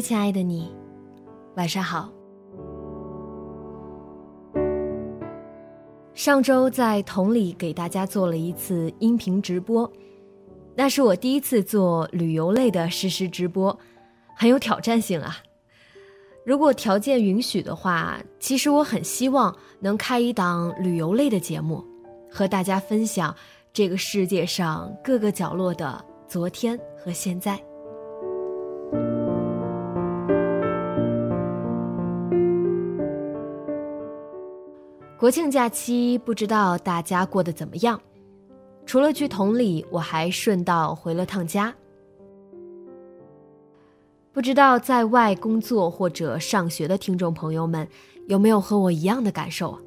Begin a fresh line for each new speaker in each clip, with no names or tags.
亲爱的你，晚上好。上周在同里给大家做了一次音频直播，那是我第一次做旅游类的实时直播，很有挑战性啊。如果条件允许的话，其实我很希望能开一档旅游类的节目，和大家分享这个世界上各个角落的昨天和现在。国庆假期，不知道大家过得怎么样？除了去同里，我还顺道回了趟家。不知道在外工作或者上学的听众朋友们，有没有和我一样的感受？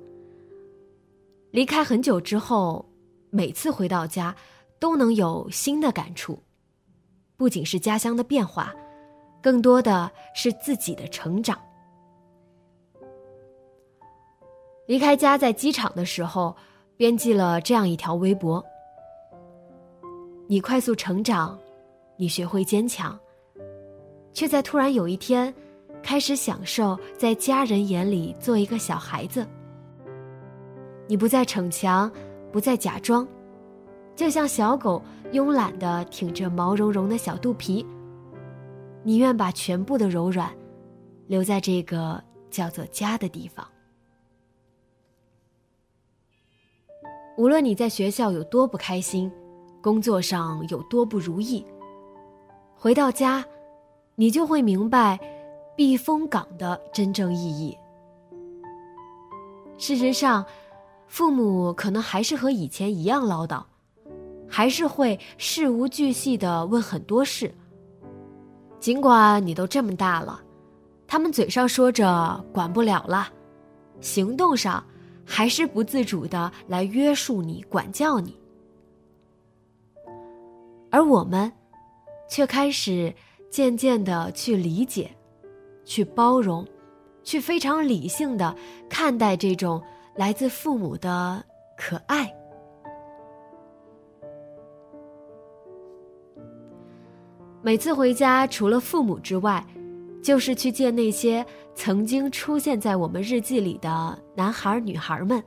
离开很久之后，每次回到家，都能有新的感触。不仅是家乡的变化，更多的是自己的成长。离开家，在机场的时候，编辑了这样一条微博：“你快速成长，你学会坚强，却在突然有一天，开始享受在家人眼里做一个小孩子。你不再逞强，不再假装，就像小狗慵懒的挺着毛茸茸的小肚皮，你愿把全部的柔软，留在这个叫做家的地方。”无论你在学校有多不开心，工作上有多不如意，回到家，你就会明白避风港的真正意义。事实上，父母可能还是和以前一样唠叨，还是会事无巨细的问很多事。尽管你都这么大了，他们嘴上说着管不了了，行动上。还是不自主的来约束你、管教你，而我们，却开始渐渐的去理解、去包容、去非常理性的看待这种来自父母的可爱。每次回家，除了父母之外，就是去见那些曾经出现在我们日记里的男孩女孩们。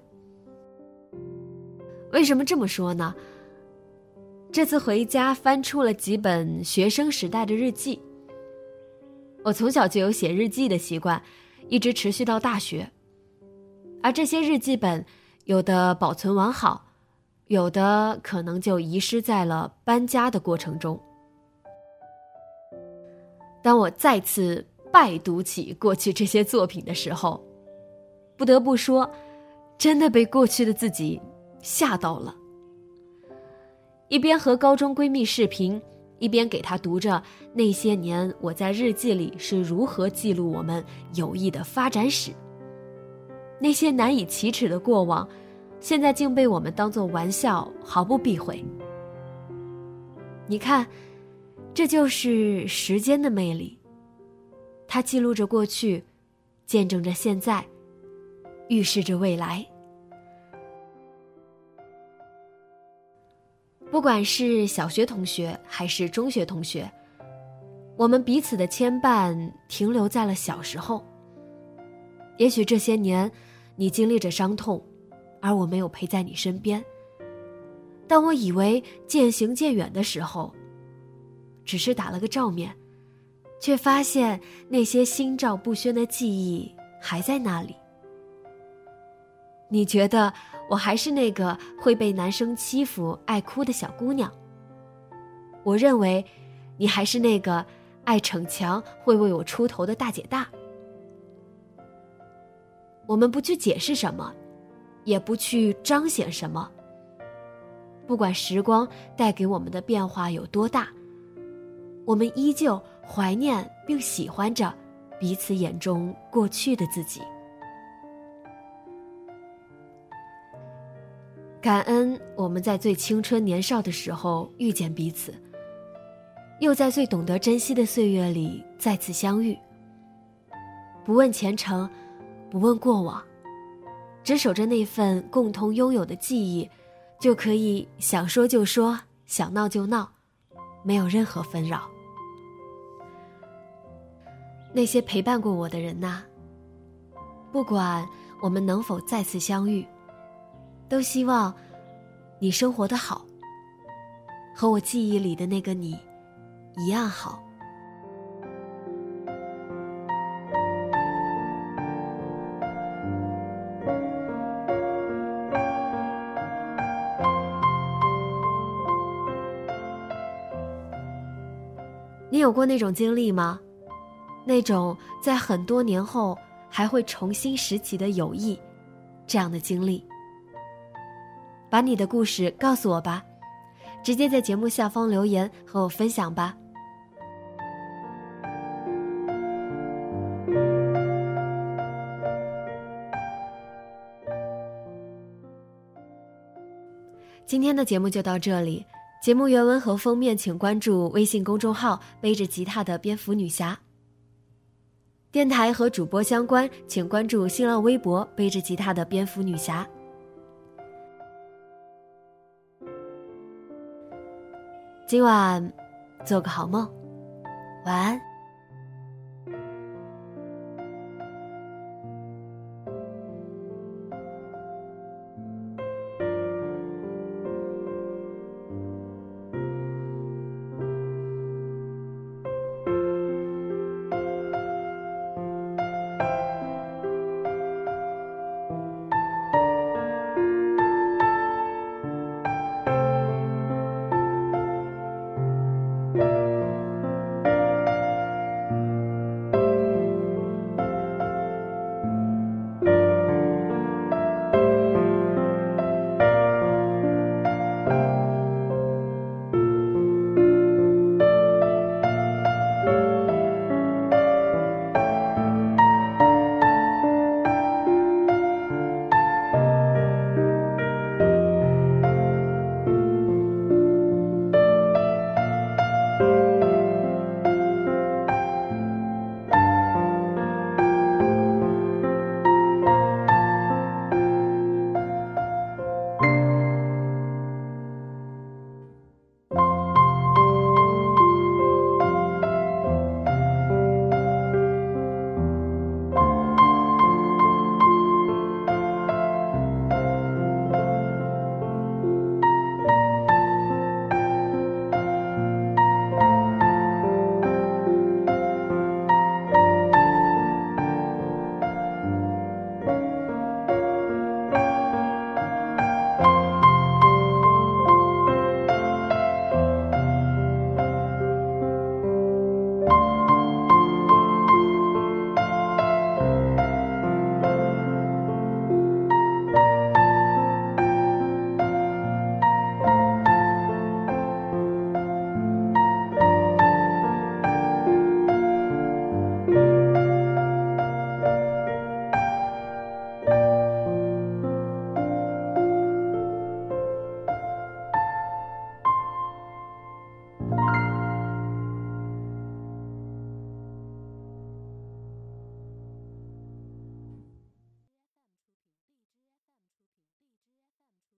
为什么这么说呢？这次回家翻出了几本学生时代的日记。我从小就有写日记的习惯，一直持续到大学。而这些日记本，有的保存完好，有的可能就遗失在了搬家的过程中。当我再次拜读起过去这些作品的时候，不得不说，真的被过去的自己吓到了。一边和高中闺蜜视频，一边给她读着那些年我在日记里是如何记录我们友谊的发展史。那些难以启齿的过往，现在竟被我们当作玩笑，毫不避讳。你看。这就是时间的魅力。它记录着过去，见证着现在，预示着未来。不管是小学同学还是中学同学，我们彼此的牵绊停留在了小时候。也许这些年，你经历着伤痛，而我没有陪在你身边。当我以为渐行渐远的时候。只是打了个照面，却发现那些心照不宣的记忆还在那里。你觉得我还是那个会被男生欺负、爱哭的小姑娘？我认为，你还是那个爱逞强、会为我出头的大姐大。我们不去解释什么，也不去彰显什么。不管时光带给我们的变化有多大，我们依旧怀念并喜欢着彼此眼中过去的自己。感恩我们在最青春年少的时候遇见彼此，又在最懂得珍惜的岁月里再次相遇。不问前程，不问过往，只守着那份共同拥有的记忆。就可以想说就说，想闹就闹，没有任何纷扰。那些陪伴过我的人呐，不管我们能否再次相遇，都希望你生活的好，和我记忆里的那个你一样好。你有过那种经历吗？那种在很多年后还会重新拾起的友谊，这样的经历。把你的故事告诉我吧，直接在节目下方留言和我分享吧。今天的节目就到这里。节目原文和封面，请关注微信公众号“背着吉他的蝙蝠女侠”。电台和主播相关，请关注新浪微博“背着吉他的蝙蝠女侠”。今晚做个好梦，晚安。